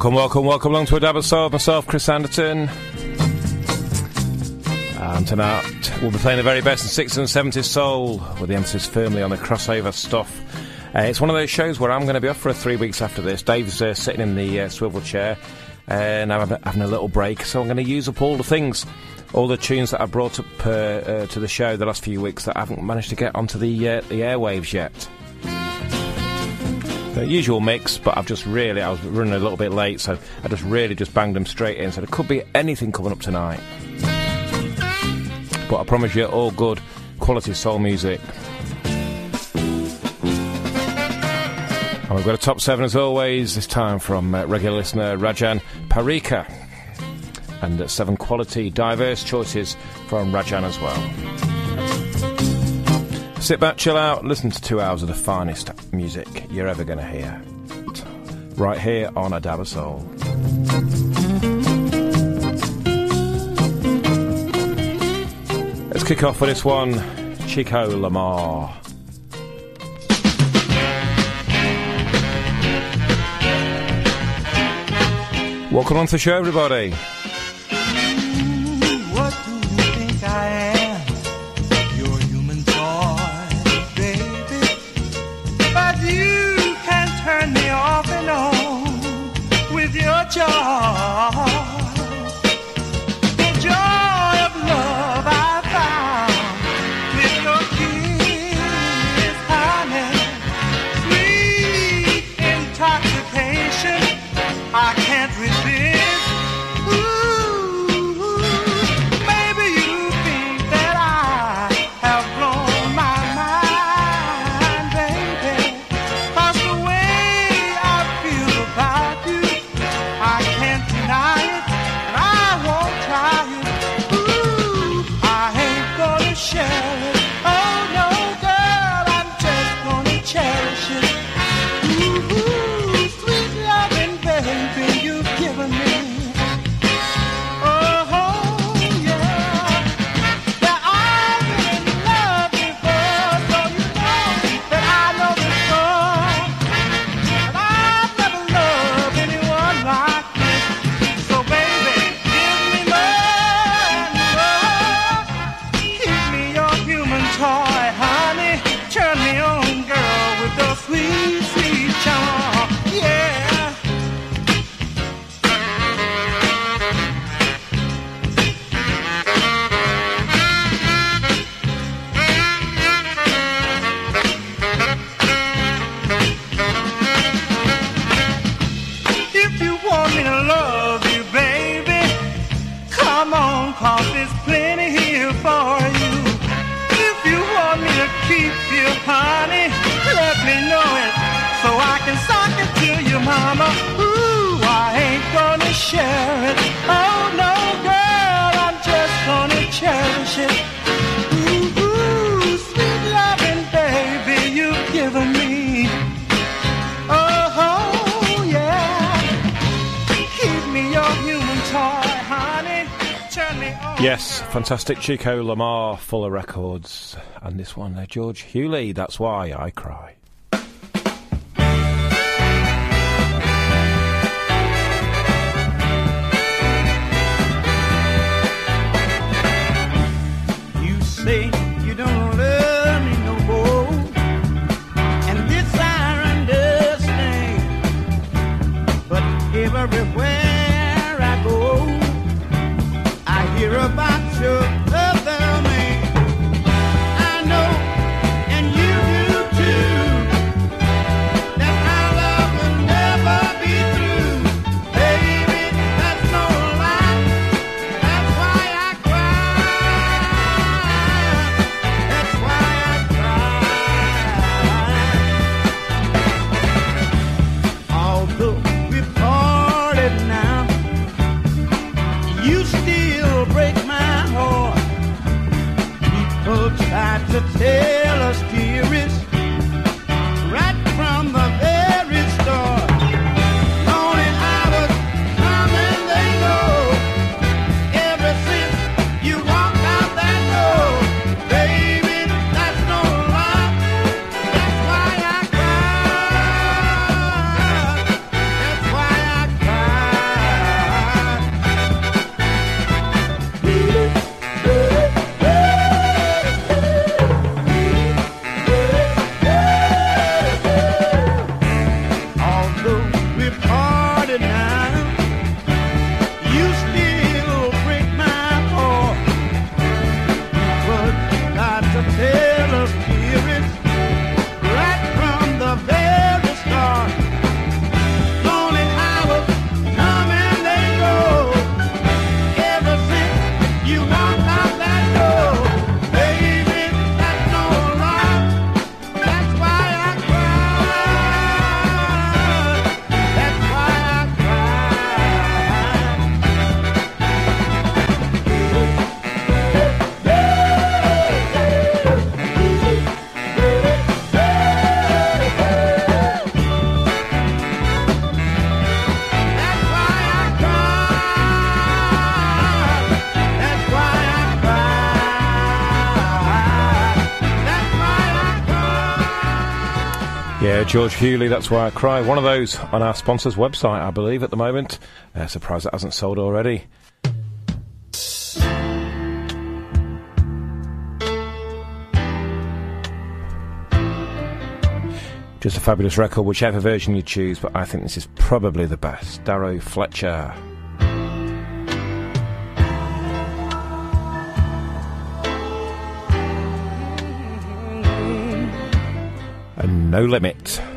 Welcome, welcome, welcome along to a Dab of Soul. Myself, Chris Anderton. And tonight we'll be playing the very best in 60s and 70s soul with the emphasis firmly on the crossover stuff. Uh, it's one of those shows where I'm going to be off for three weeks after this. Dave's uh, sitting in the uh, swivel chair and I'm having a little break, so I'm going to use up all the things, all the tunes that I brought up uh, uh, to the show the last few weeks that I haven't managed to get onto the, uh, the airwaves yet. The usual mix, but I've just really, I was running a little bit late, so I just really just banged them straight in. So there could be anything coming up tonight. But I promise you, all good quality soul music. And we've got a top seven as always, this time from uh, regular listener Rajan Parika. And uh, seven quality, diverse choices from Rajan as well. Sit back, chill out, listen to two hours of the finest music you're ever going to hear. Right here on A Soul. Let's kick off with this one Chico Lamar. Welcome on to the show, everybody. fantastic Chico Lamar, Fuller Records, and this one, uh, George Hewley. That's why I George Hewley, that's why I cry. One of those on our sponsor's website, I believe, at the moment. Uh, surprised it hasn't sold already. Just a fabulous record, whichever version you choose, but I think this is probably the best. Darrow Fletcher. No Limit.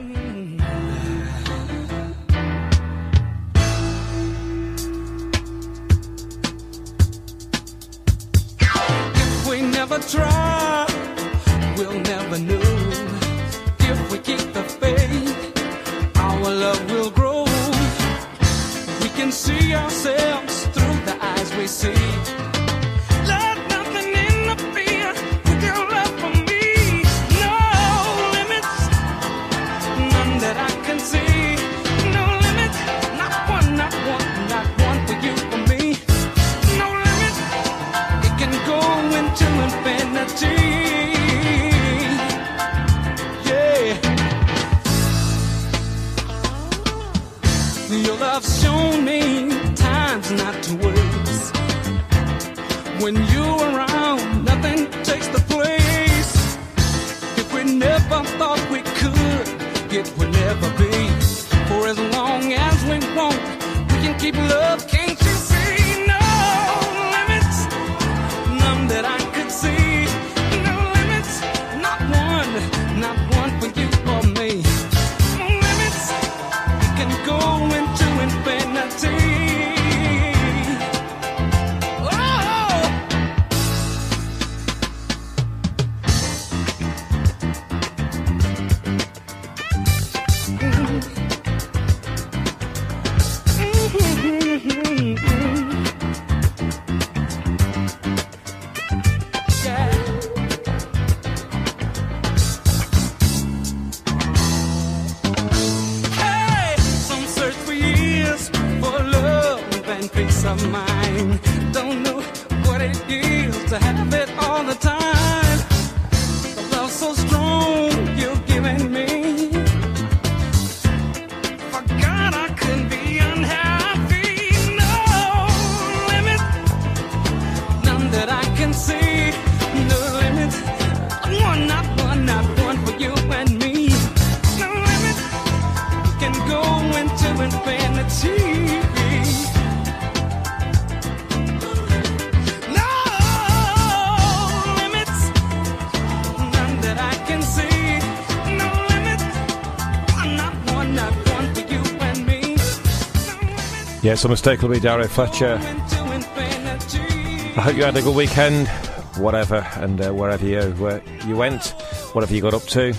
That's mistake will be Darrow Fletcher. I hope you had a good weekend, whatever, and uh, wherever you where you went, whatever you got up to.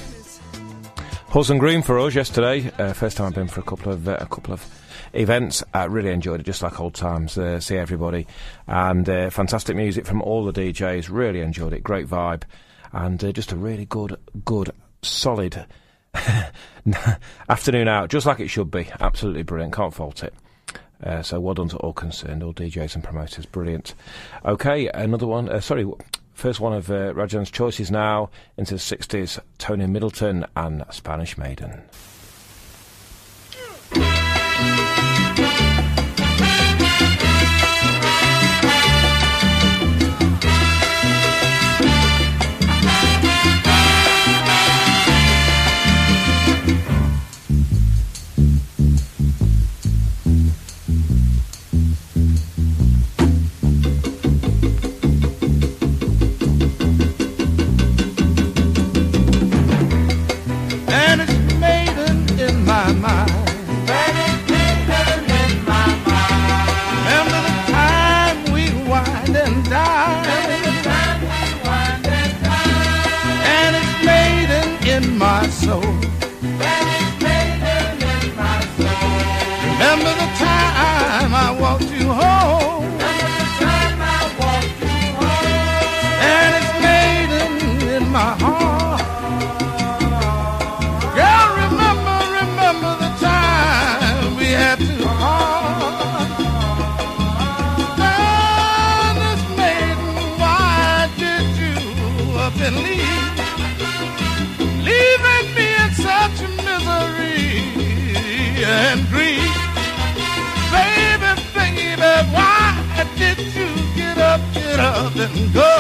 Horse and green for us yesterday. Uh, first time I've been for a couple of uh, a couple of events. I really enjoyed it, just like old times. Uh, see everybody, and uh, fantastic music from all the DJs. Really enjoyed it. Great vibe, and uh, just a really good, good, solid afternoon out, just like it should be. Absolutely brilliant. Can't fault it. Uh, so well done to all concerned, all DJs and promoters. Brilliant. Okay, another one. Uh, sorry, first one of uh, Rajan's choices now into the 60s Tony Middleton and Spanish Maiden. and go.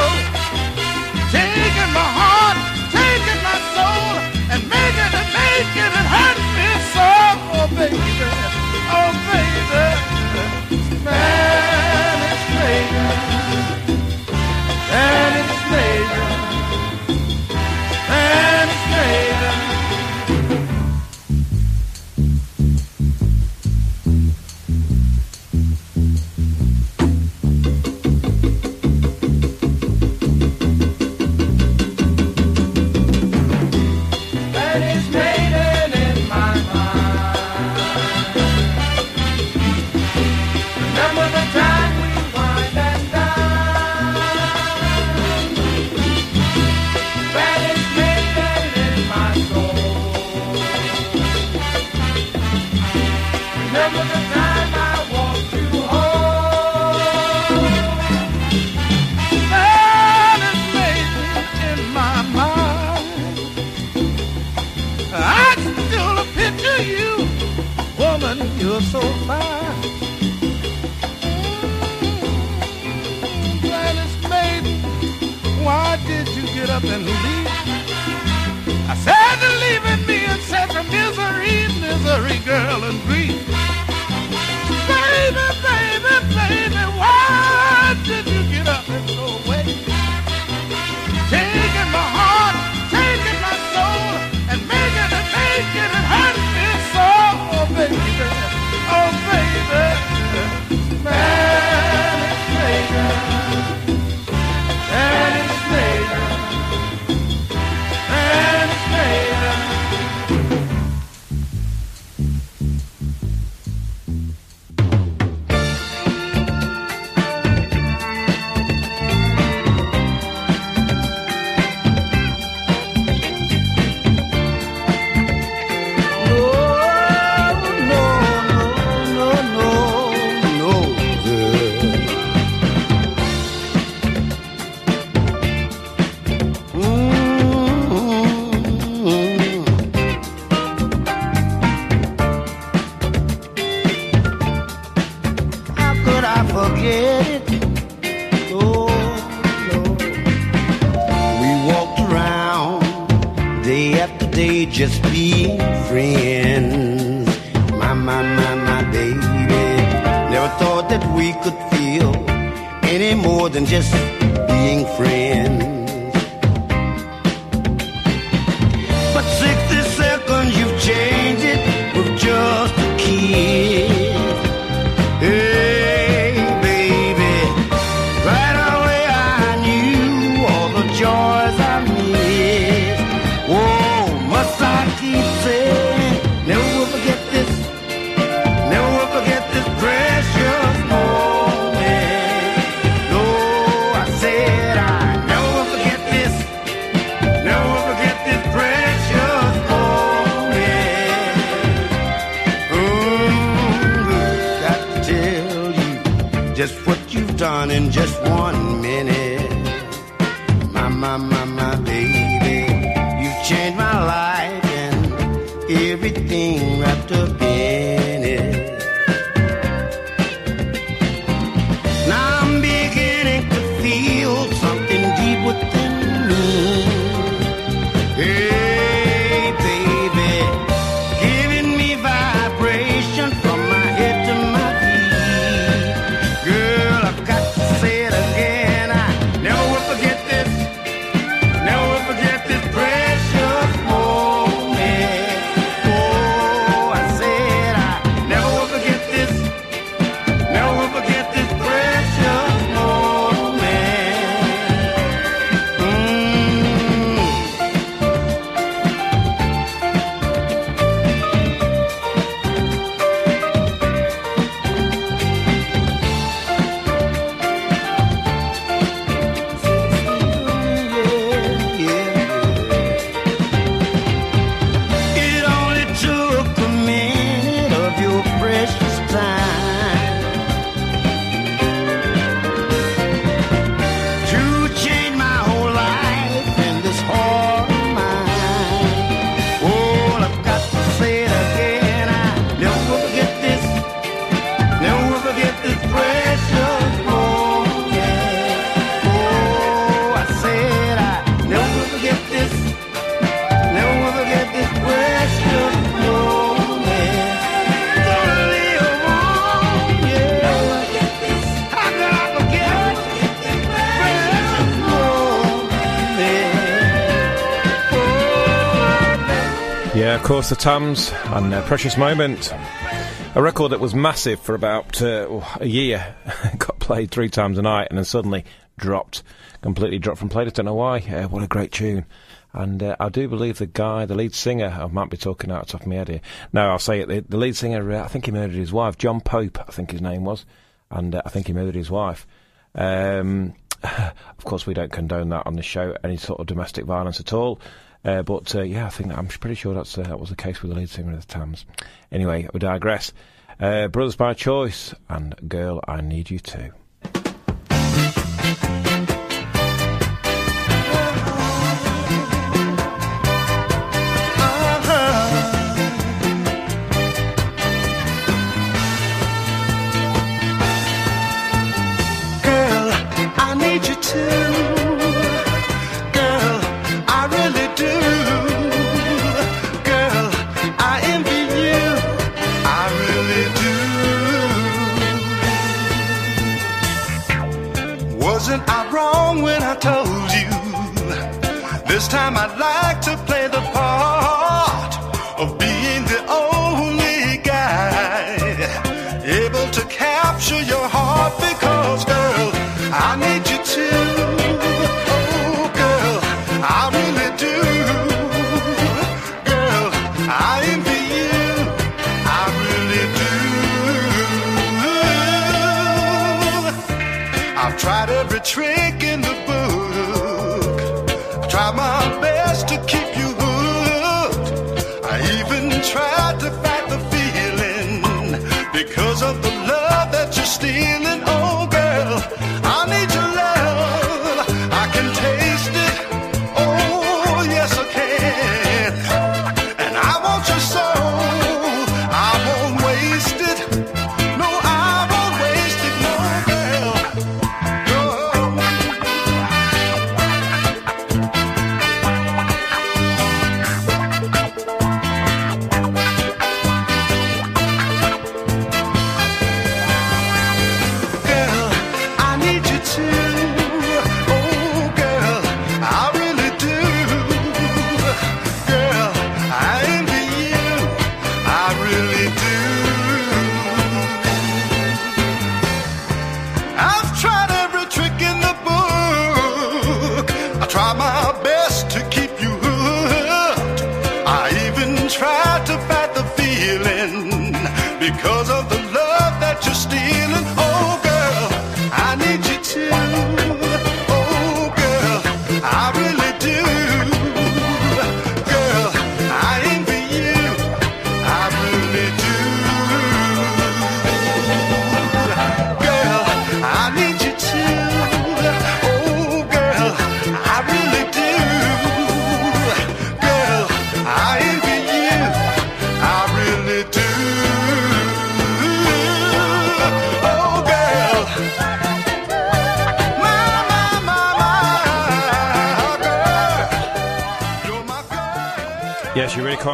The Tams and uh, Precious Moment. A record that was massive for about uh, a year. Got played three times a night and then suddenly dropped. Completely dropped from play. I don't know why. Uh, what a great tune. And uh, I do believe the guy, the lead singer, I might be talking out of top of my head here. No, I'll say it. The, the lead singer, uh, I think he murdered his wife. John Pope, I think his name was. And uh, I think he murdered his wife. Um, of course, we don't condone that on the show, any sort of domestic violence at all. Uh, but uh, yeah, I think that, I'm pretty sure that's uh, that was the case with the lead singer of the Tams. Anyway, we digress. Uh, Brothers by Choice and Girl, I Need You Too. Wasn't I wrong when I told you? This time I'd like to play the part of being the only guy able to capture your heart because, girl, I need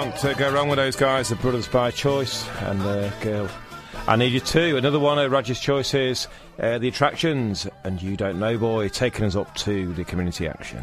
Can't uh, go wrong with those guys. The brothers by choice and the girl. I need you too. Another one of Raj's choices, uh, The Attractions, and You Don't Know Boy, taking us up to the community action.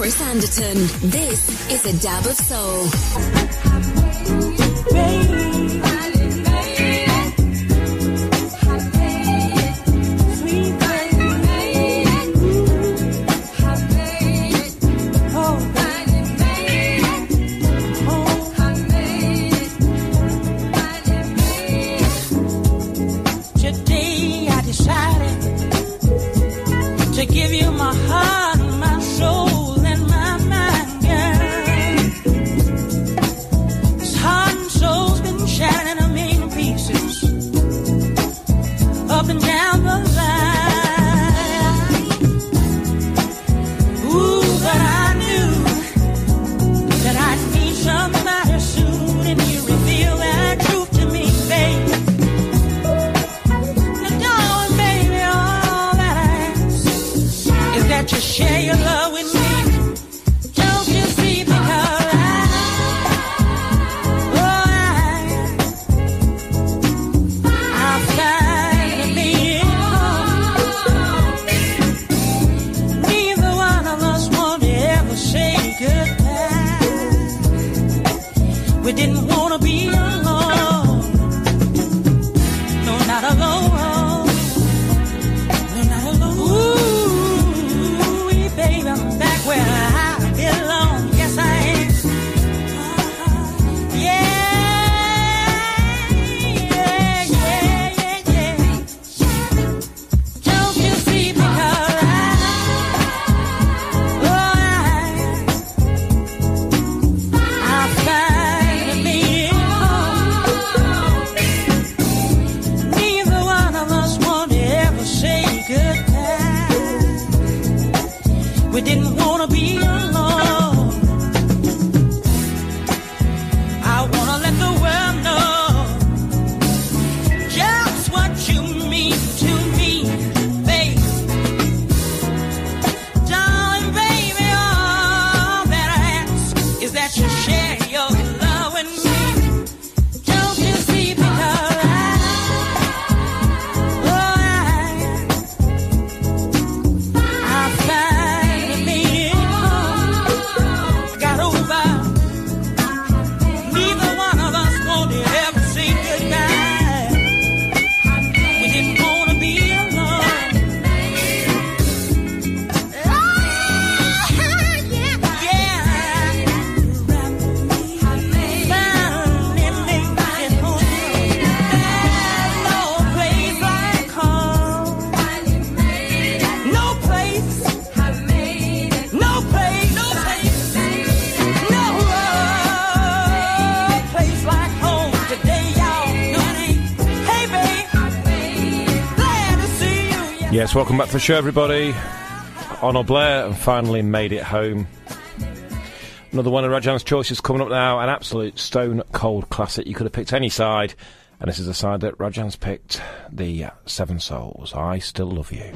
Chris Anderton. This is a dab of soul. Yes, welcome back to the show, everybody. Honor Blair and finally made it home. Another one of Rajan's choices coming up now. An absolute stone cold classic. You could have picked any side, and this is the side that Rajan's picked the Seven Souls. I Still Love You.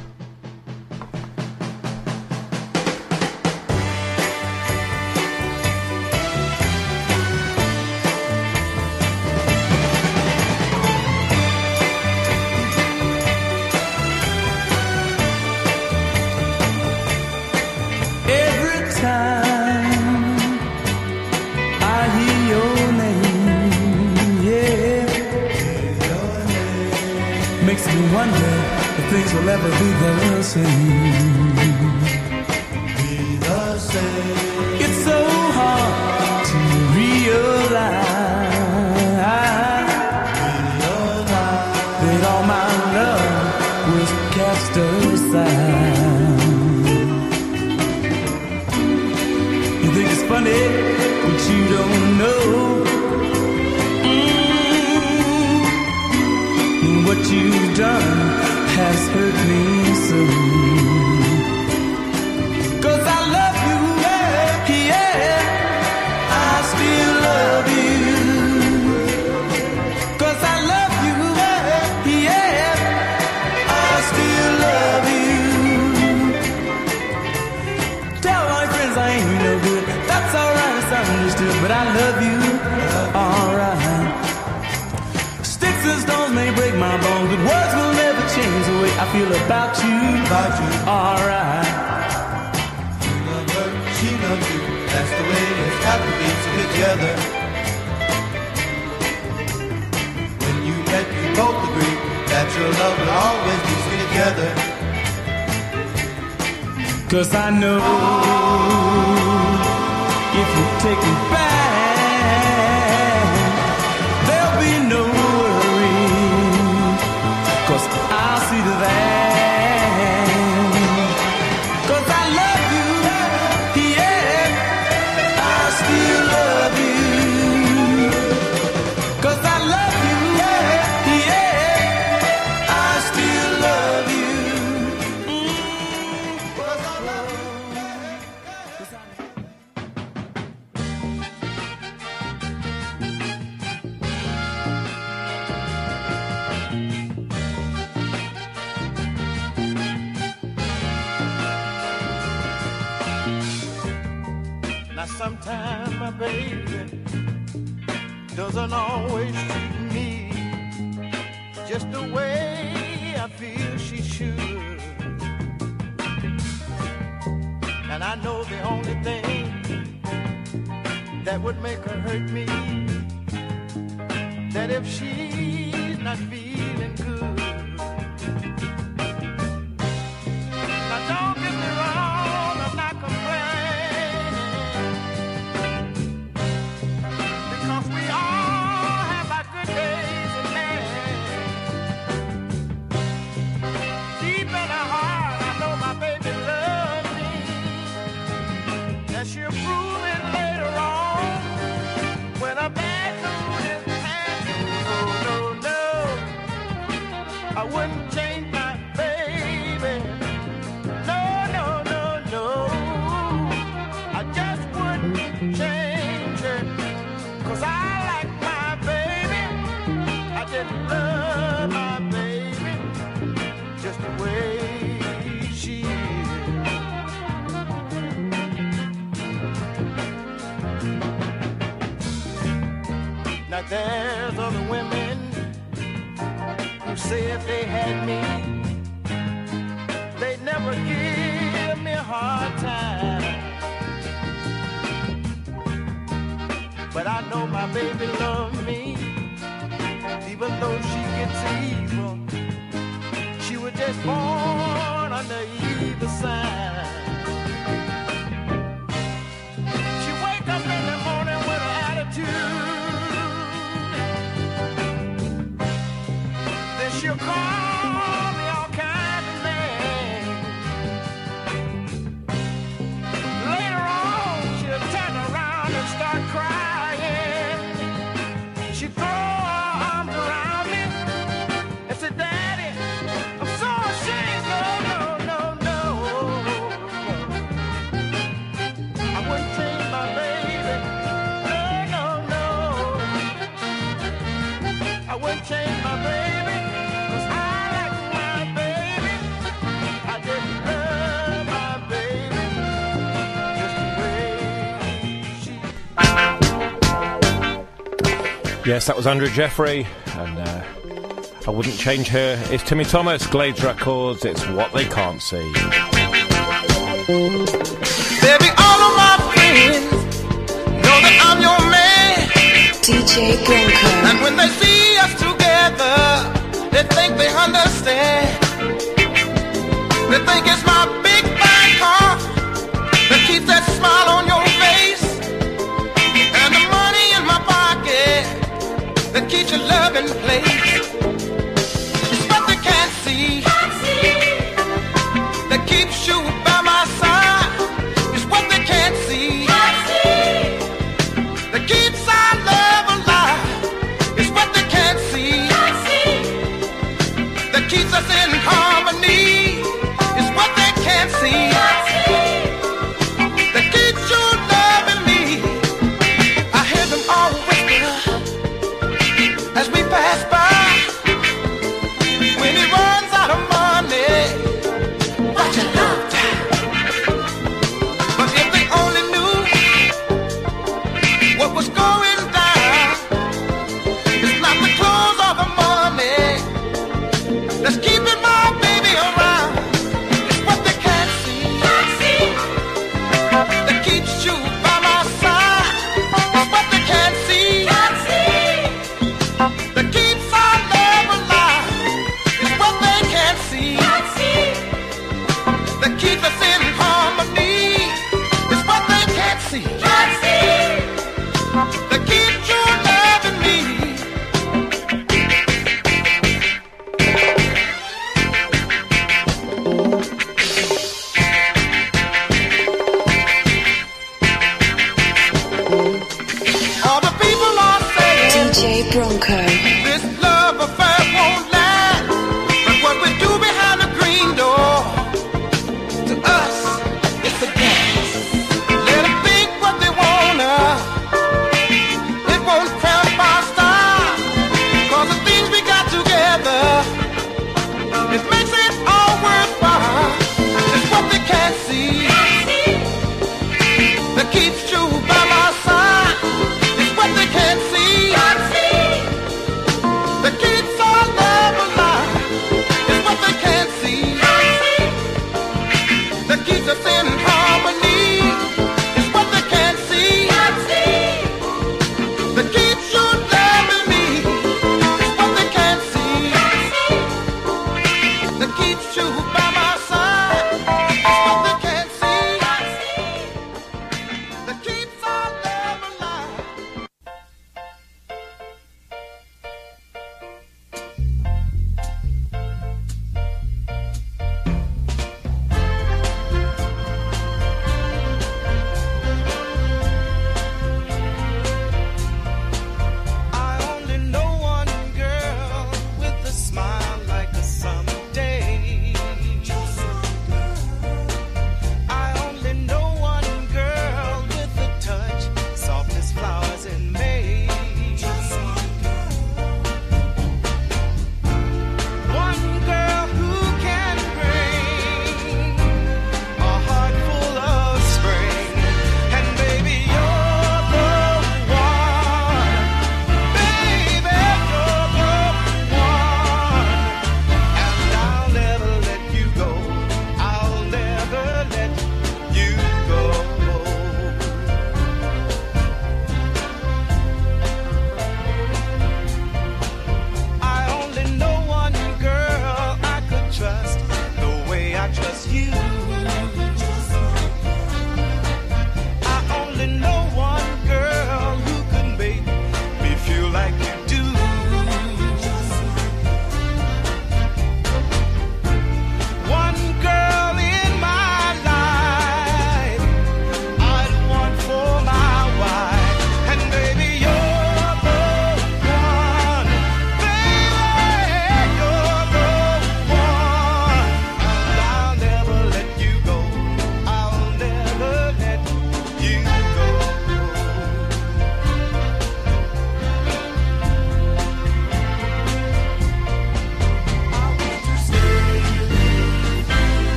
Yes, that was Andrew Jeffrey, and uh, I wouldn't change her. It's Timmy Thomas, Glades Records, it's What They Can't See. Baby, all of my friends know that I'm your man. DJ Brinker. And when they see us together, they think they understand. They think it's my big black car. that keeps that smile on loving place.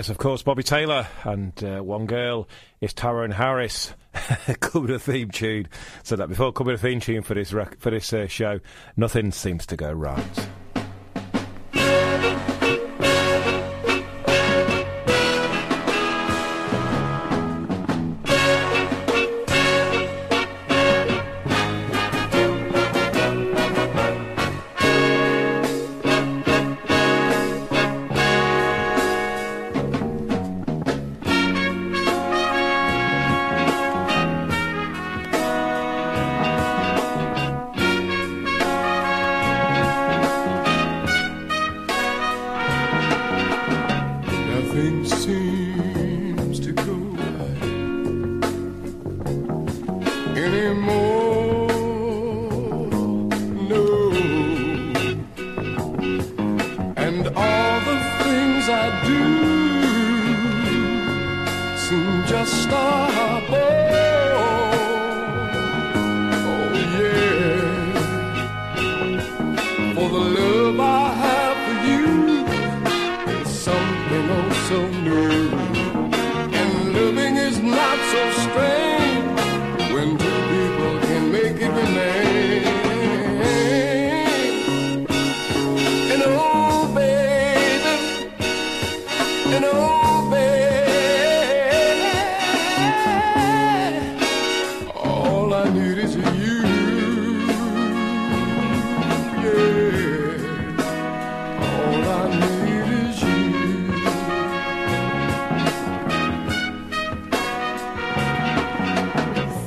Yes, of course, Bobby Taylor and uh, one girl is Taron Harris. Coming a theme tune. Said that before. Coming a theme tune for this rec- for this uh, show. Nothing seems to go right.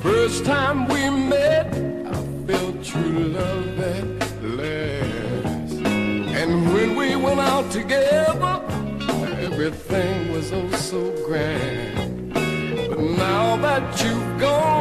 First time we met, I felt true love at last. And when we went out together, everything was oh so grand. But now that you've gone.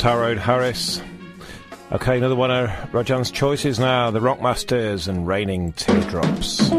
That's Harold Harris. Okay, another one of Rajan's choices now The Rockmasters and Raining Teardrops.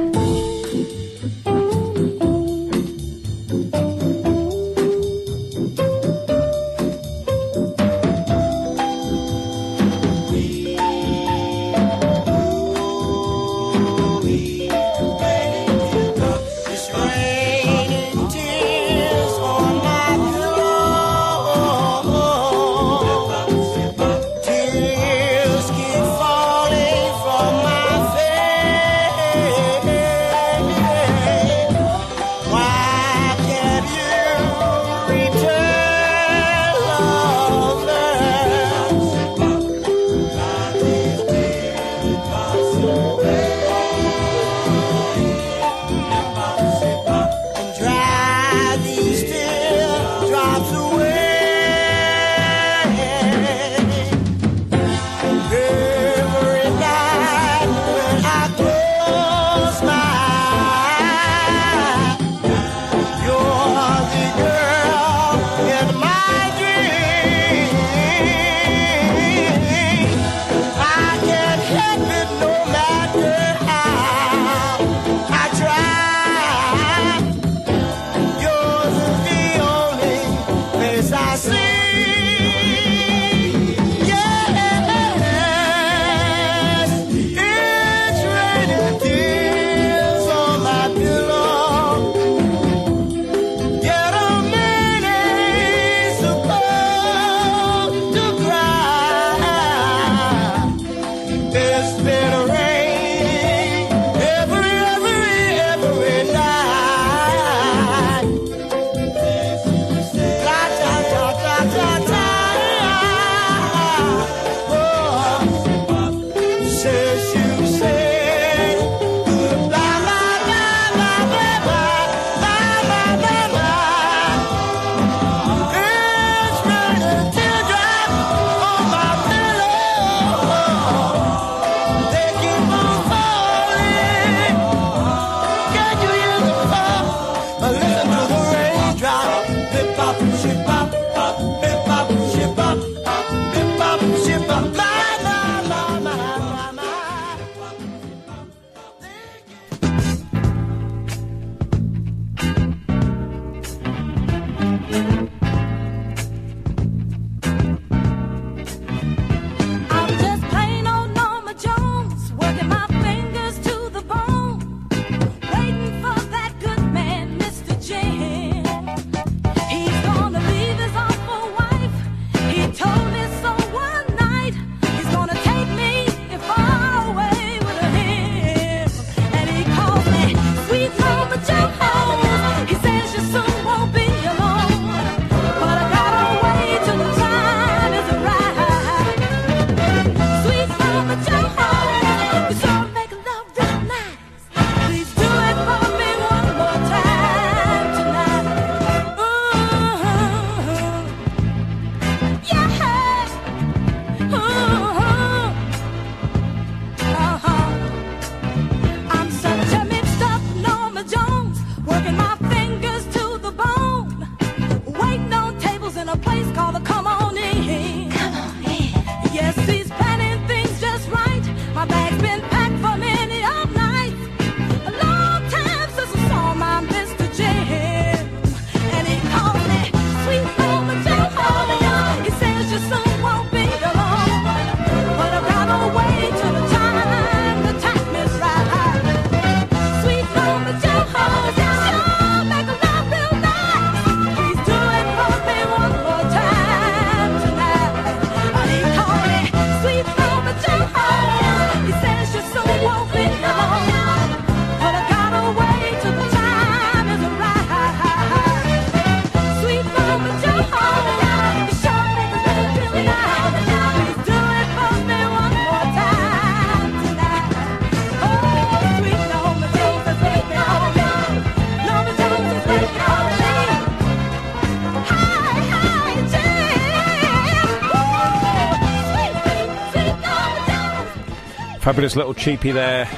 Fabulous little cheapie there,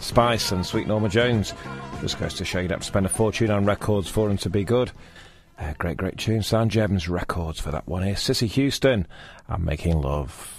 Spice and Sweet Norma Jones. Just goes to show you'd have to spend a fortune on records for them to be good. Uh, great, great tune. Sound Gems Records for that one here. Cissy Houston, I'm making love.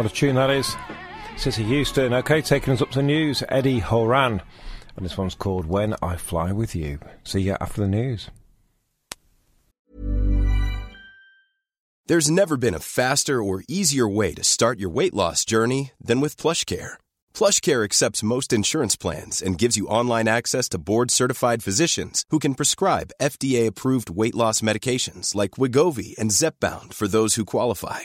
What a tune that is. Cissy Houston. Okay, taking us up to the news. Eddie Horan. And this one's called When I Fly With You. See you after the news. There's never been a faster or easier way to start your weight loss journey than with plush care. PlushCare accepts most insurance plans and gives you online access to board-certified physicians who can prescribe FDA-approved weight loss medications like Wegovy and Zepbound for those who qualify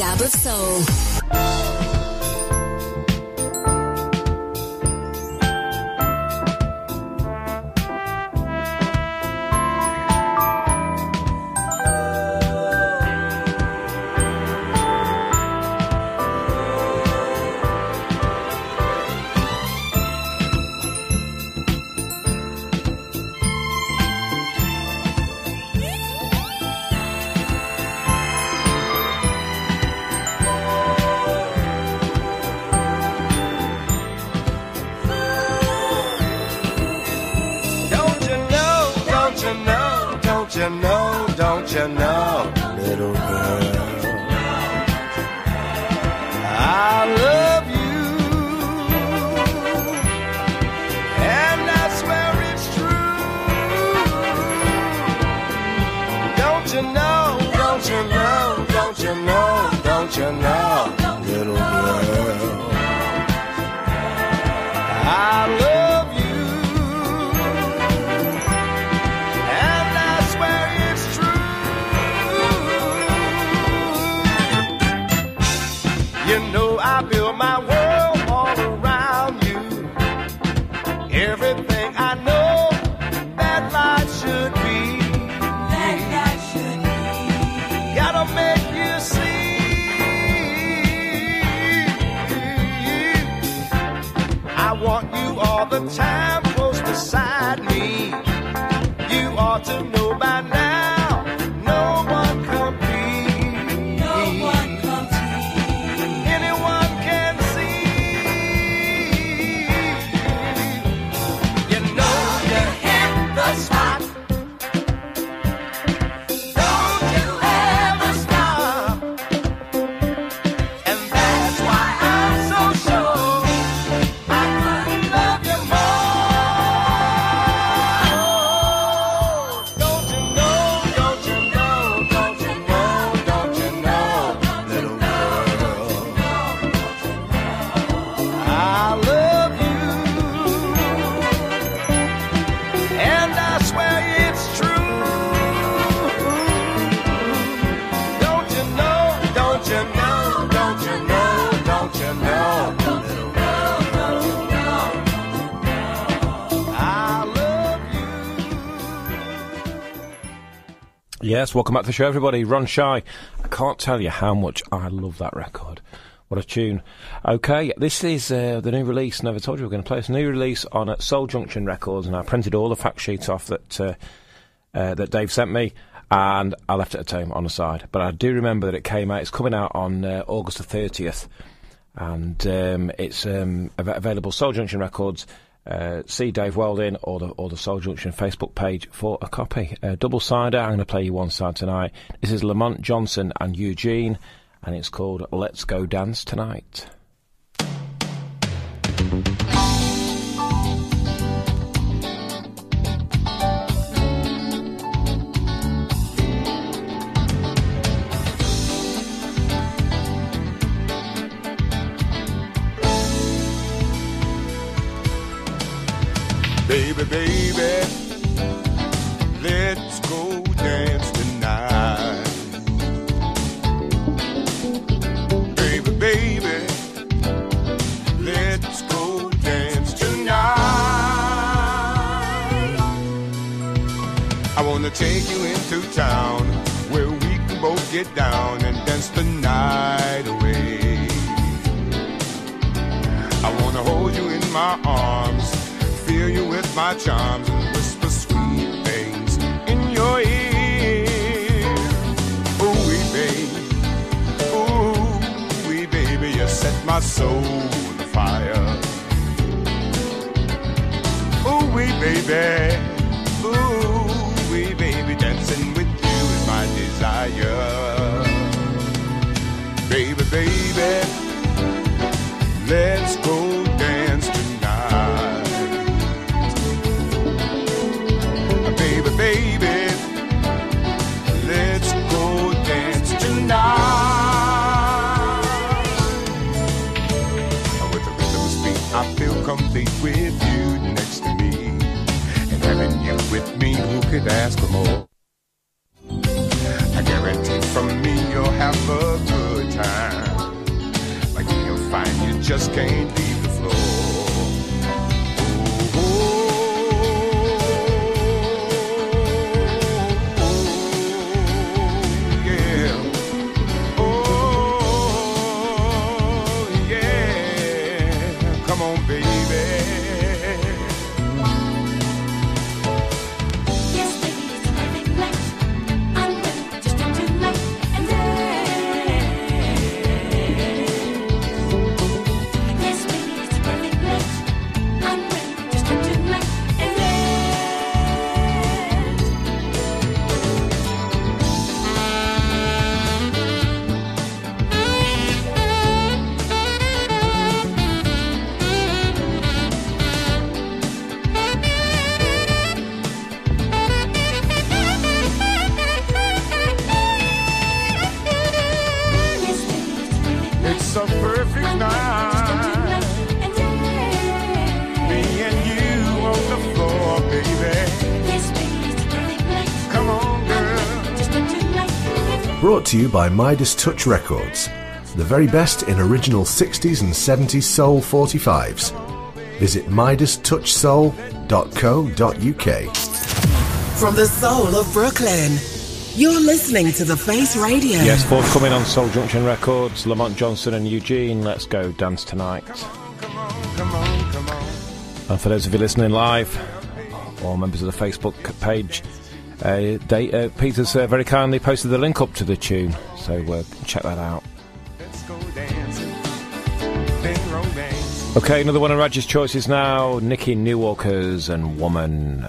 Dab of soul. Yes, welcome back to the show, everybody. Ron Shy. I can't tell you how much I love that record. What a tune. Okay, this is uh, the new release. Never told you we were going to play this new release on uh, Soul Junction Records, and I printed all the fact sheets off that uh, uh, that Dave sent me, and I left it at home on the side. But I do remember that it came out. It's coming out on uh, August the thirtieth, and um, it's um, av- available Soul Junction Records. Uh, see Dave Welding or the or the Soul Junction Facebook page for a copy. Uh, double sider. I'm going to play you one side tonight. This is Lamont Johnson and Eugene, and it's called "Let's Go Dance Tonight." Baby, baby, let's go dance tonight. Baby, baby, let's go dance tonight. I wanna take you into town where we can both get down and dance the night away. I wanna hold you in my arms, my charms, and whisper sweet things in your ear. Ooh, wee baby, ooh, wee baby, you set my soul on fire. Ooh, wee baby, complete with you next to me. And having you with me, who could ask for more? I guarantee from me you'll have a good time. Like you'll find you just can't leave to you by Midas Touch Records, the very best in original 60s and 70s soul 45s. Visit midastouchsoul.co.uk. From the soul of Brooklyn, you're listening to The Face Radio. Yes, forthcoming on Soul Junction Records, Lamont Johnson and Eugene. Let's go dance tonight. And for those of you listening live, or members of the Facebook page, they, uh, Peter's uh, very kindly posted the link up to the tune, so uh, check that out. Okay, another one of Raj's choices now Nikki Newwalkers and. Woman,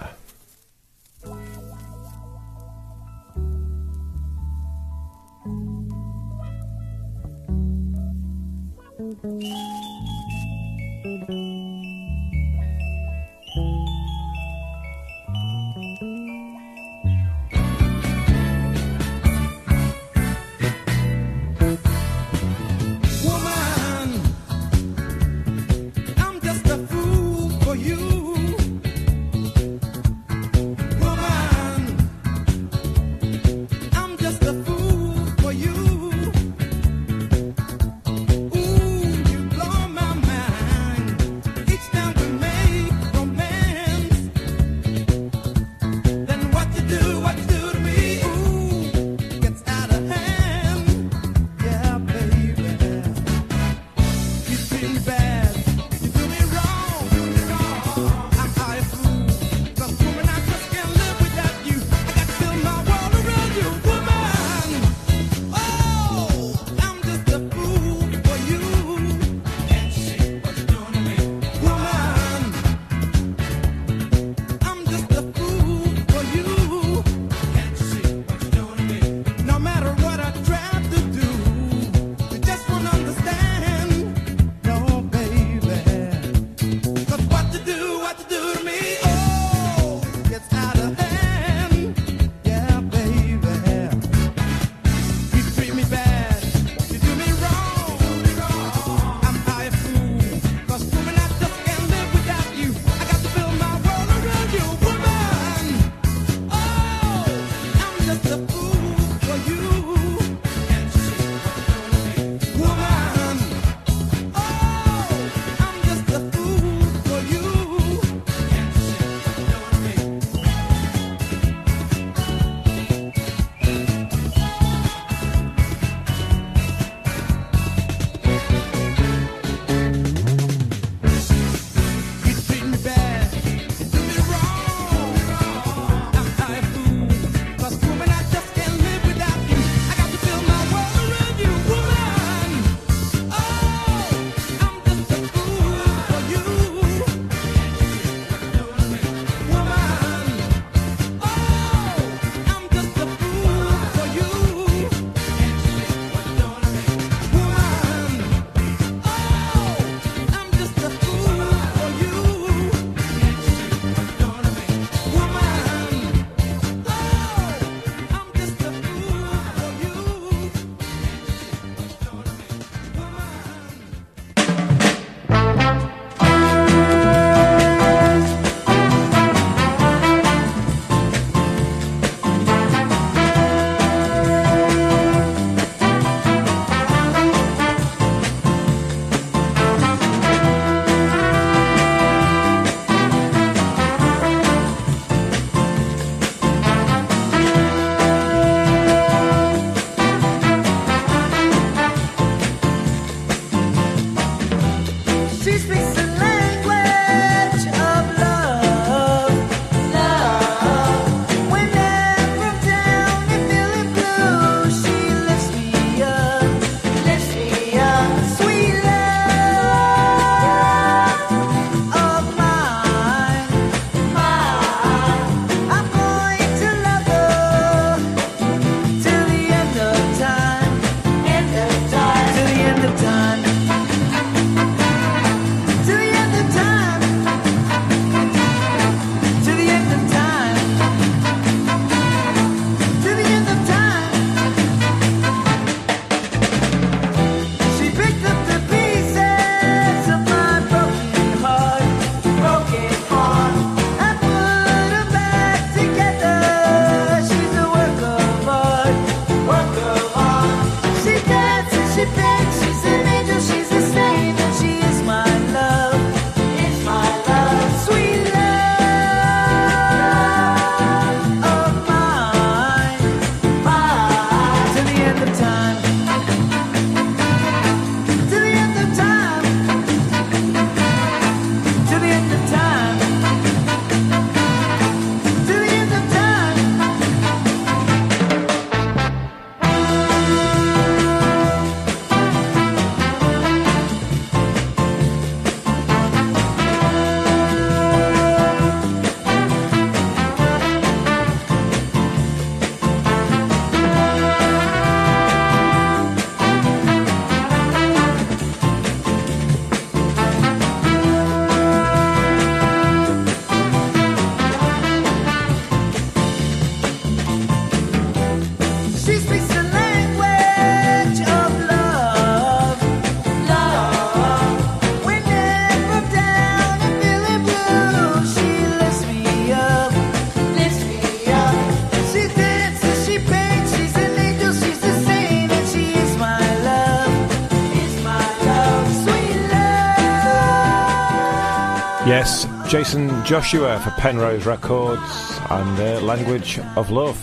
Yes, Jason Joshua for Penrose Records and the Language of Love.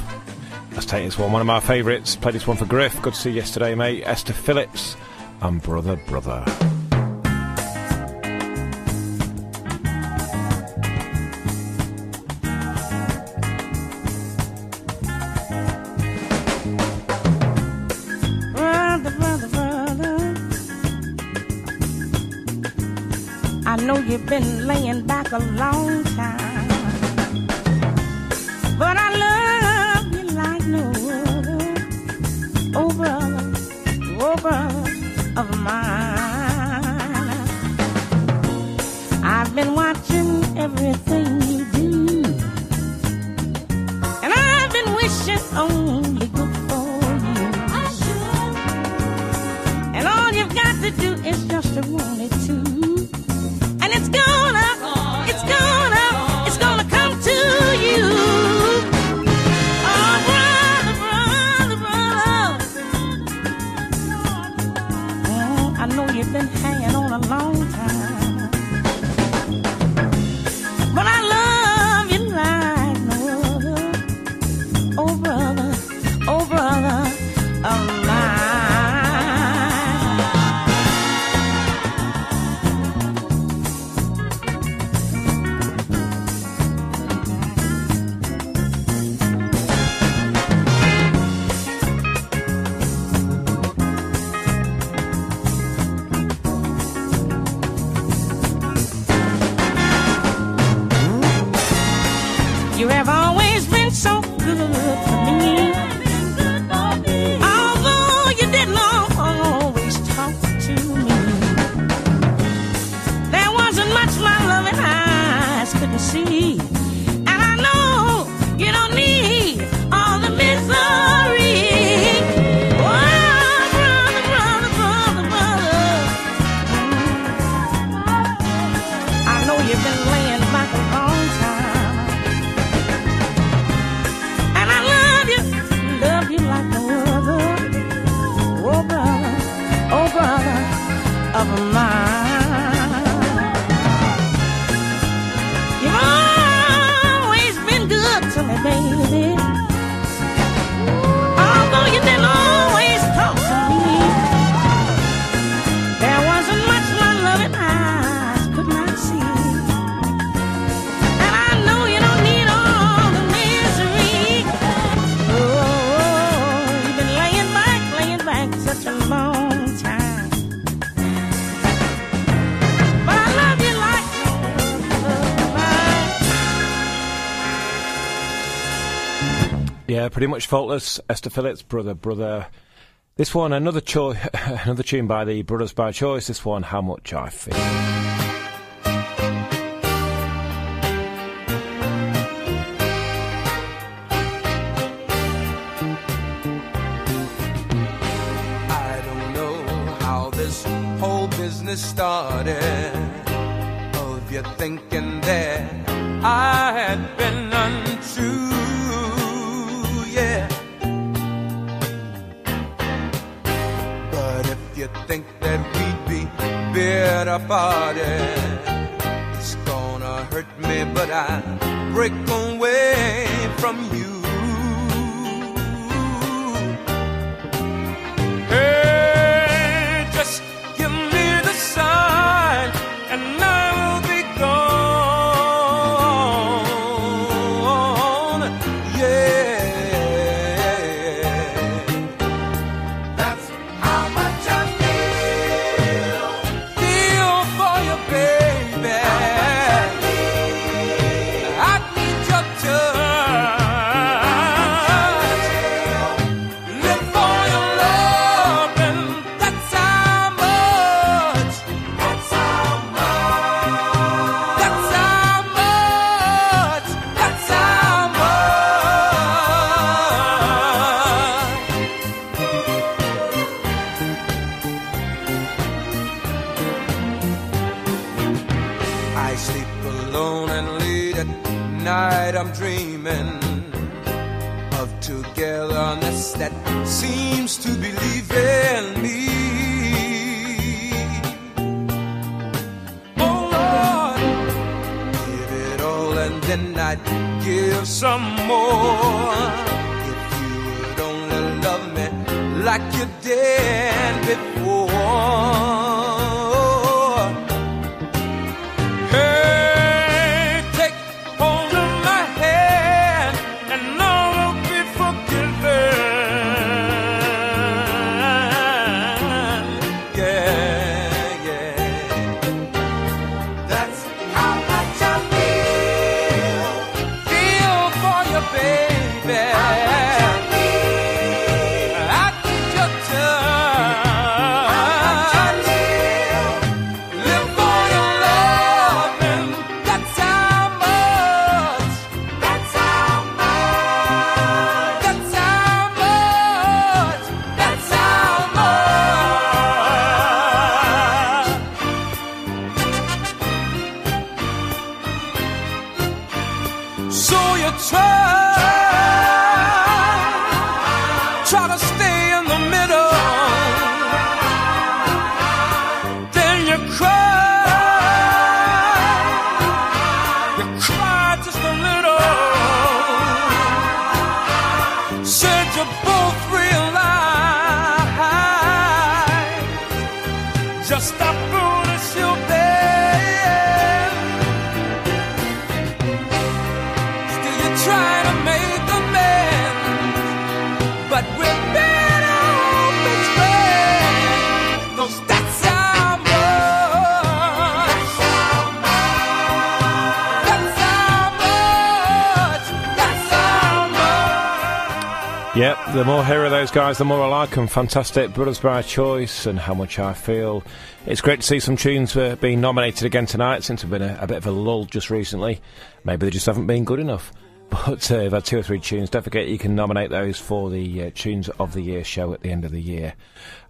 Let's take this one, one of my favourites. Played this one for Griff. Good to see you yesterday, mate. Esther Phillips and Brother Brother. a long time. Uh, pretty much faultless. Esther Phillips, brother, brother. This one, another choice, another tune by the Brothers by Choice. This one, how much I feel. Yep, the more I hear of those guys, the more I like them. Fantastic Brothers by Choice and How Much I Feel. It's great to see some tunes uh, being nominated again tonight since we've been a, a bit of a lull just recently. Maybe they just haven't been good enough. But uh, we've had two or three tunes. Don't forget you can nominate those for the uh, Tunes of the Year show at the end of the year.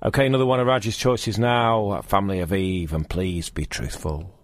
Okay, another one of Raj's choices now Family of Eve and Please Be Truthful.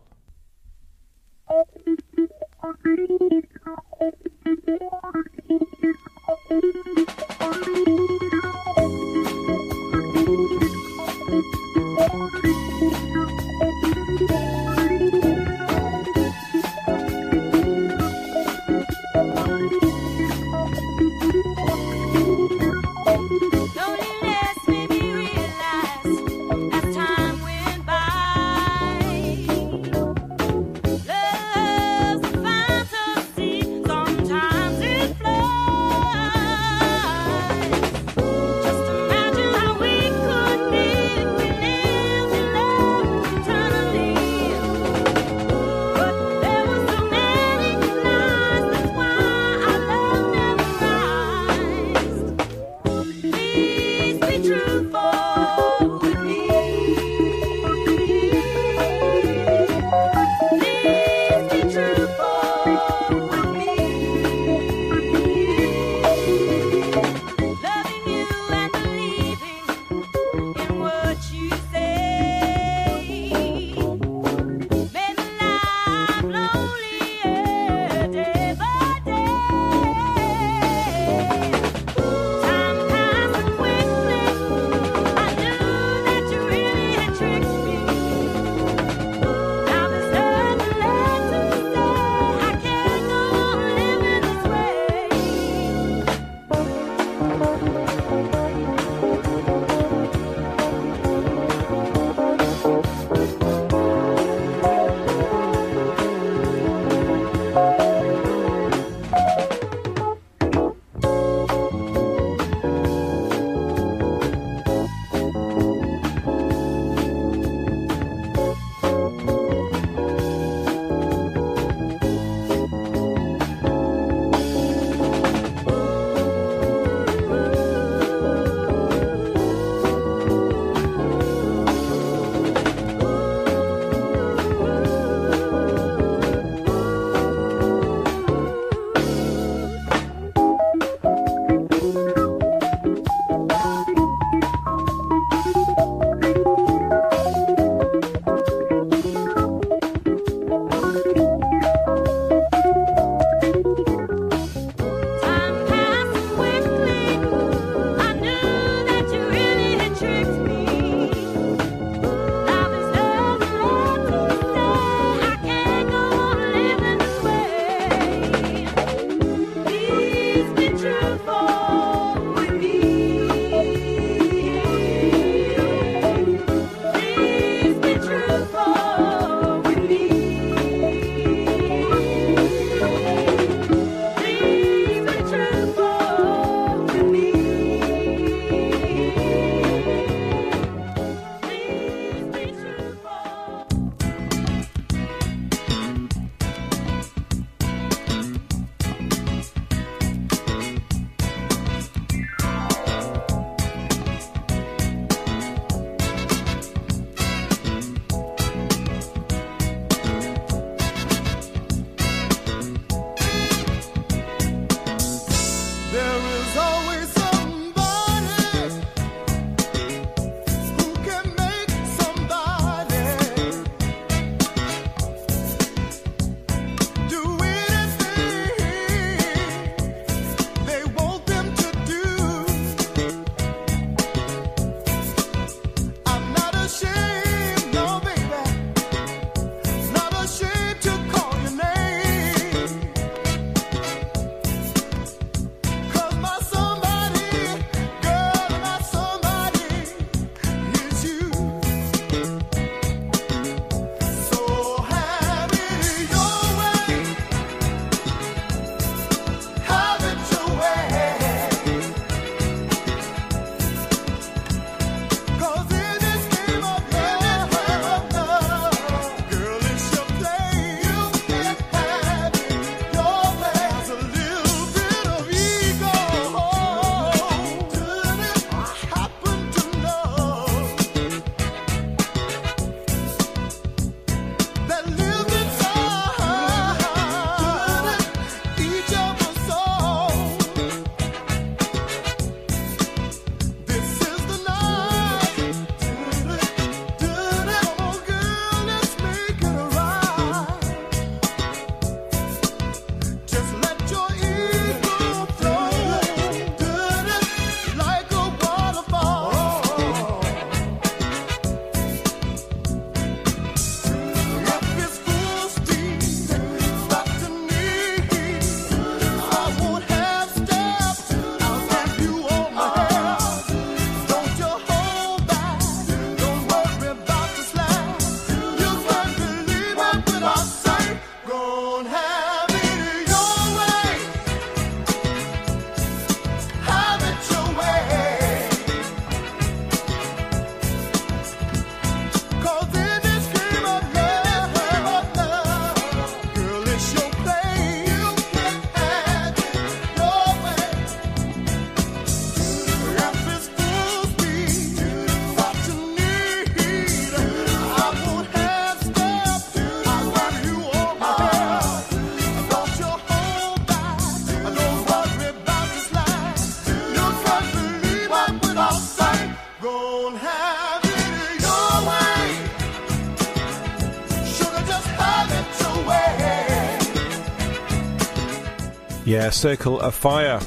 Yeah, Circle of Fire.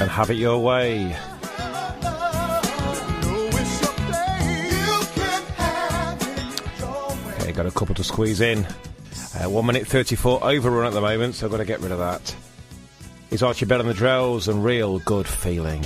And have it your way. Okay, got a couple to squeeze in. Uh, 1 minute 34 overrun at the moment, so I've got to get rid of that. He's Archie Bell and the Drells and Real Good Feeling.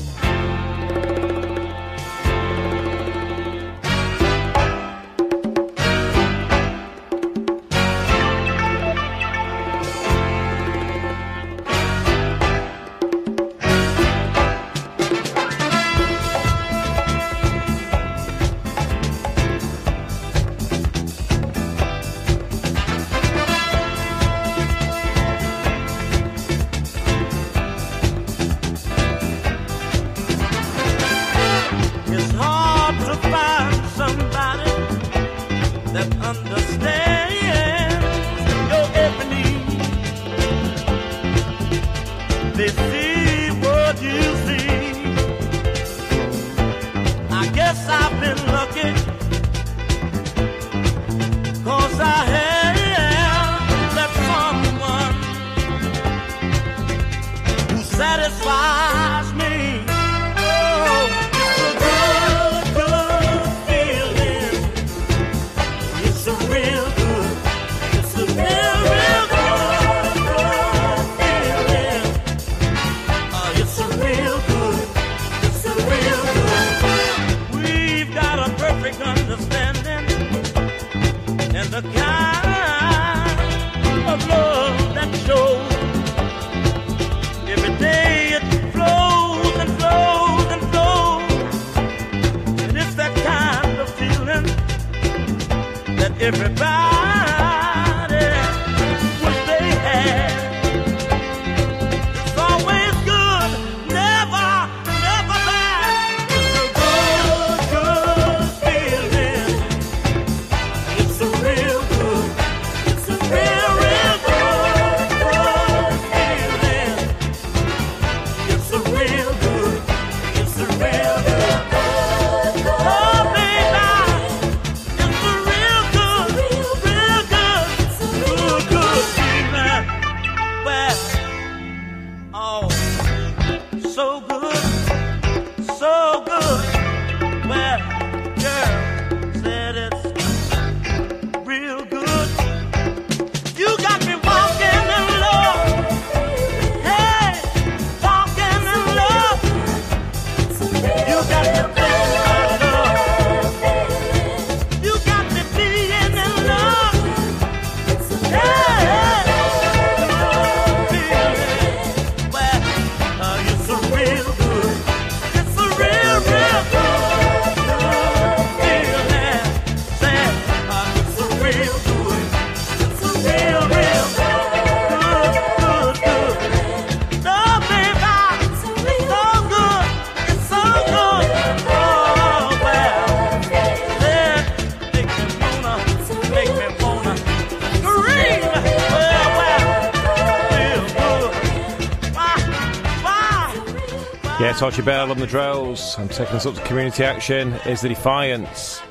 Yes, Archie Bell on the Drells. I'm taking us up to community action. Is the defiance,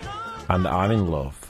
and I'm in love.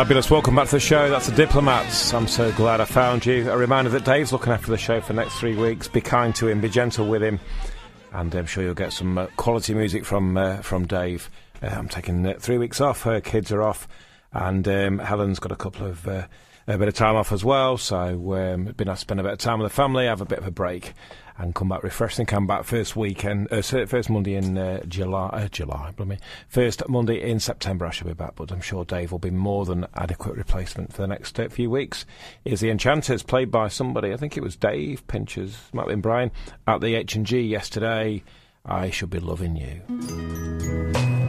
Fabulous. Welcome back to the show. That's the Diplomats. I'm so glad I found you. A reminder that Dave's looking after the show for the next three weeks. Be kind to him, be gentle with him, and I'm sure you'll get some uh, quality music from uh, from Dave. Uh, I'm taking uh, three weeks off. Her kids are off, and um, Helen's got a couple of uh, a bit of time off as well. So um, it's been nice to spend a bit of time with the family, have a bit of a break, and come back refreshed and come back first weekend, uh, first Monday in uh, July, uh, July, blimey. first Monday in September. I should be back, but I'm sure Dave will be more than adequate replacement for the next uh, few weeks. Is the Enchanters played by somebody? I think it was Dave Pinchers, might have been Brian at the H and G yesterday. I should be loving you.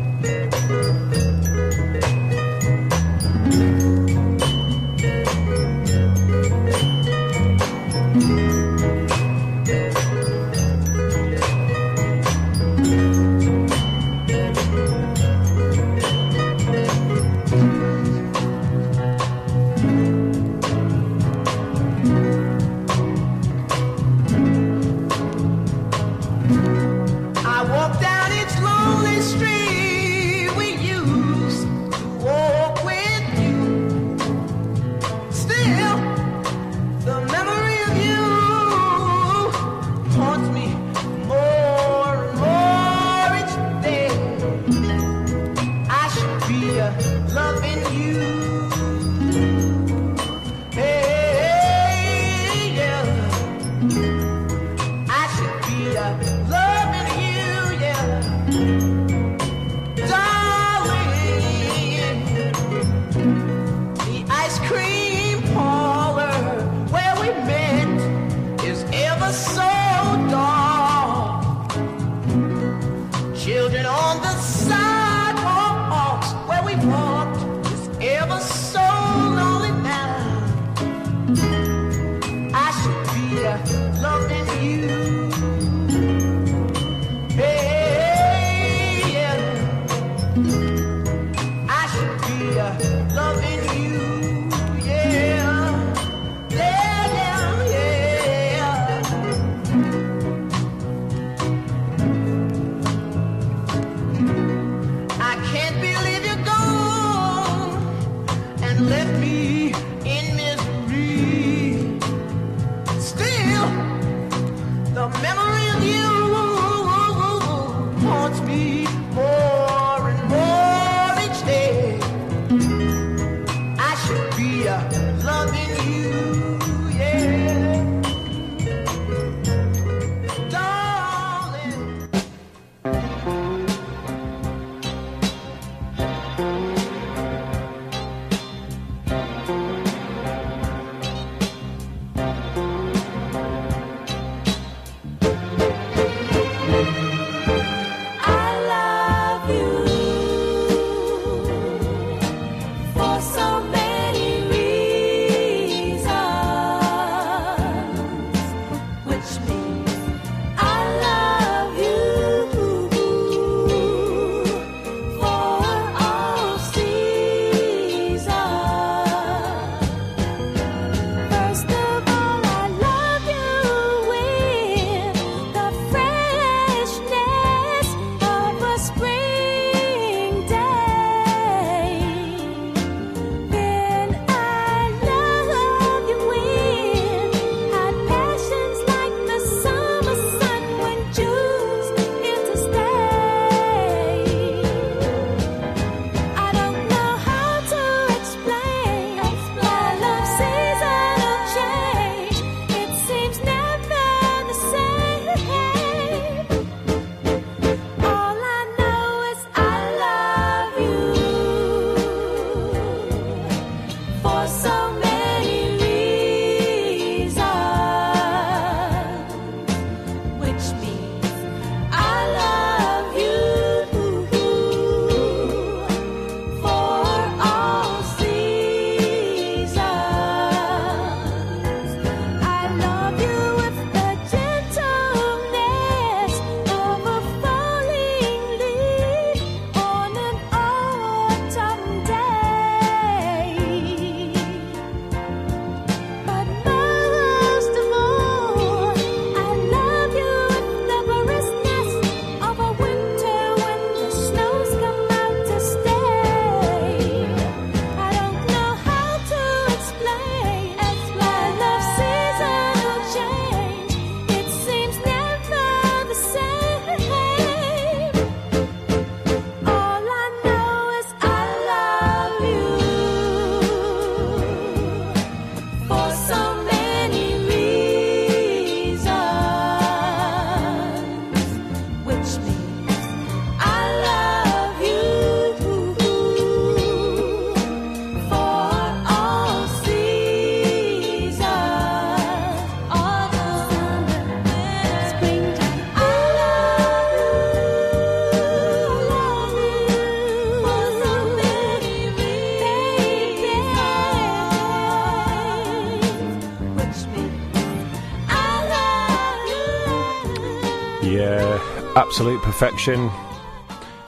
Absolute perfection.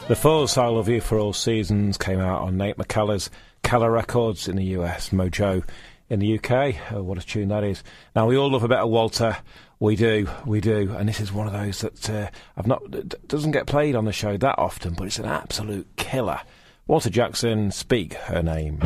The Fuzz I Love You for All Seasons came out on Nate McCalla's Calla Records in the US, Mojo in the UK. Oh, what a tune that is. Now, we all love a bit of Walter. We do, we do. And this is one of those that uh, I've not, doesn't get played on the show that often, but it's an absolute killer. Walter Jackson, Speak Her Name.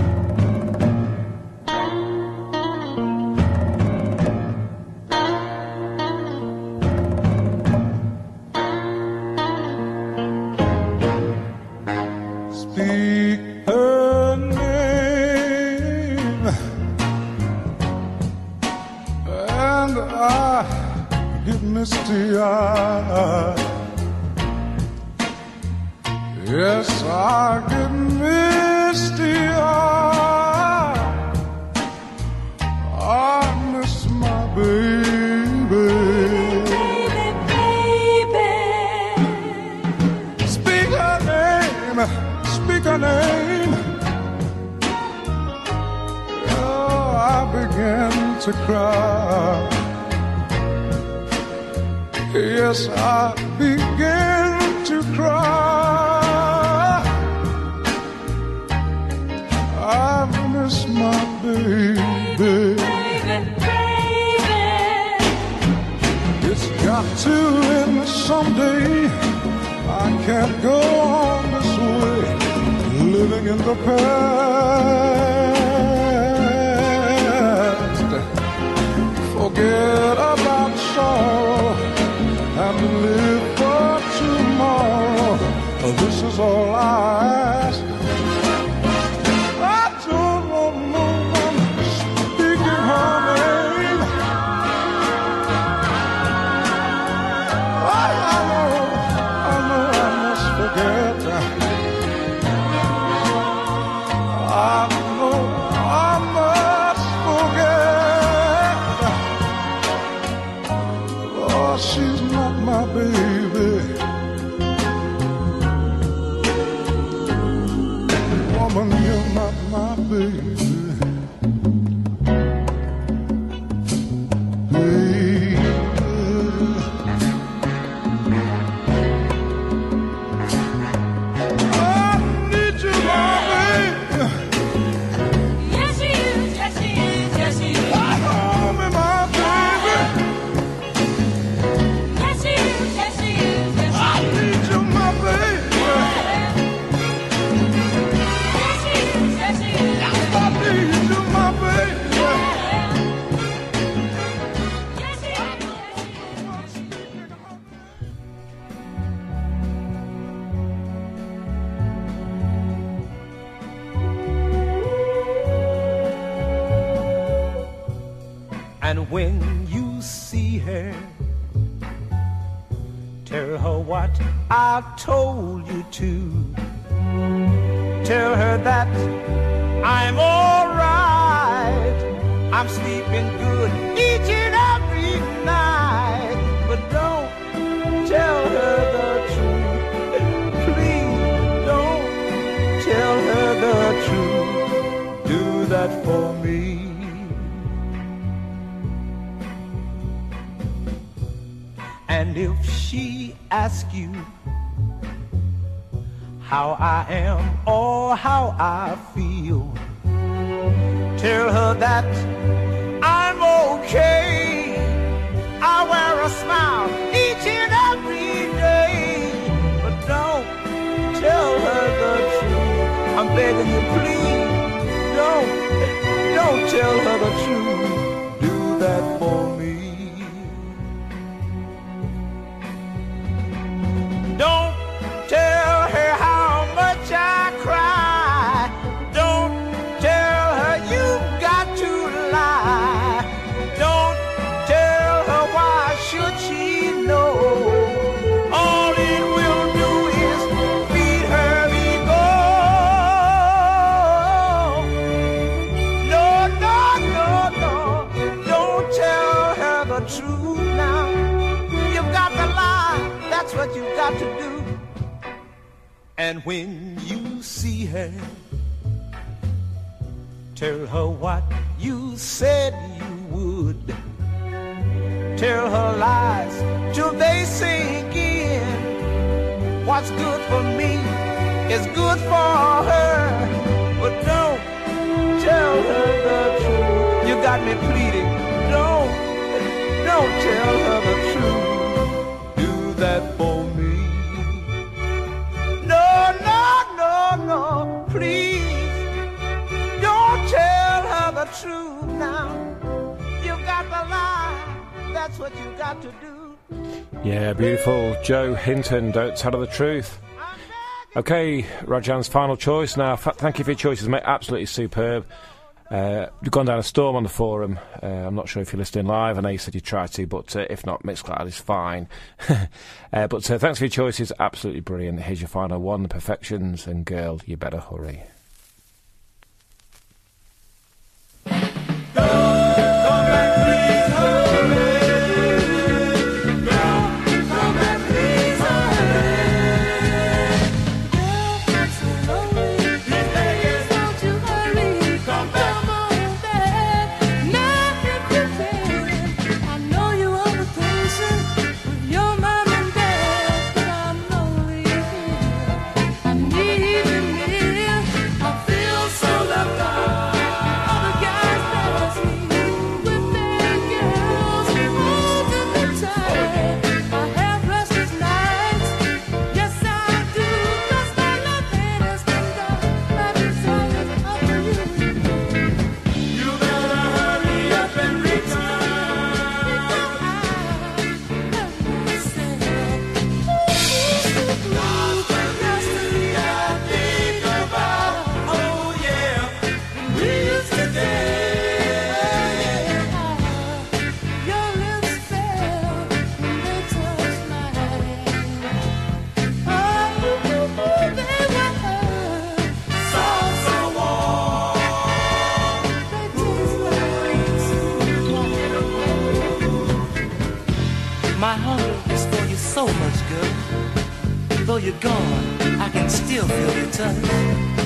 Forget. I told you to. Tell her that I'm alright. I'm sleeping good each and every night. But don't tell her the truth. Please don't tell her the truth. Do that for me. And if she asks you how I am or how I feel, tell her that I'm okay. I wear a smile each and every day. But don't tell her the truth. I'm begging you, please. Don't, don't tell her the truth. Do that for me. When you see her, tell her what you said you would. Tell her lies till they sink in. What's good for me is good for her. But don't tell her the truth. You got me pleading. Don't, don't tell her the truth. That's what you got to do. Yeah, beautiful. Joe Hinton, don't tell her the truth. Okay, Rajan's final choice. Now, f- thank you for your choices, mate. Absolutely superb. Uh, you've gone down a storm on the forum. Uh, I'm not sure if you're listening live. I know you said you tried to, but uh, if not, Mixcloud is fine. uh, but uh, thanks for your choices. Absolutely brilliant. Here's your final one, The Perfections, and Girl, You Better Hurry. Though you're gone, I can still feel your touch.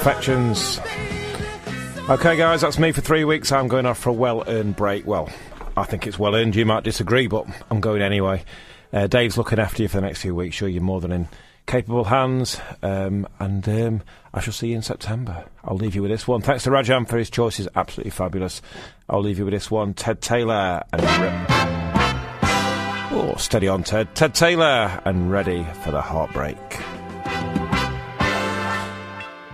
Perfections. Okay, guys, that's me for three weeks. I'm going off for a well earned break. Well, I think it's well earned. You might disagree, but I'm going anyway. Uh, Dave's looking after you for the next few weeks. Sure, you're more than in capable hands. Um, and um, I shall see you in September. I'll leave you with this one. Thanks to Rajan for his choices. Absolutely fabulous. I'll leave you with this one. Ted Taylor and. Oh, steady on, Ted. Ted Taylor and ready for the heartbreak.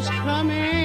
what's coming.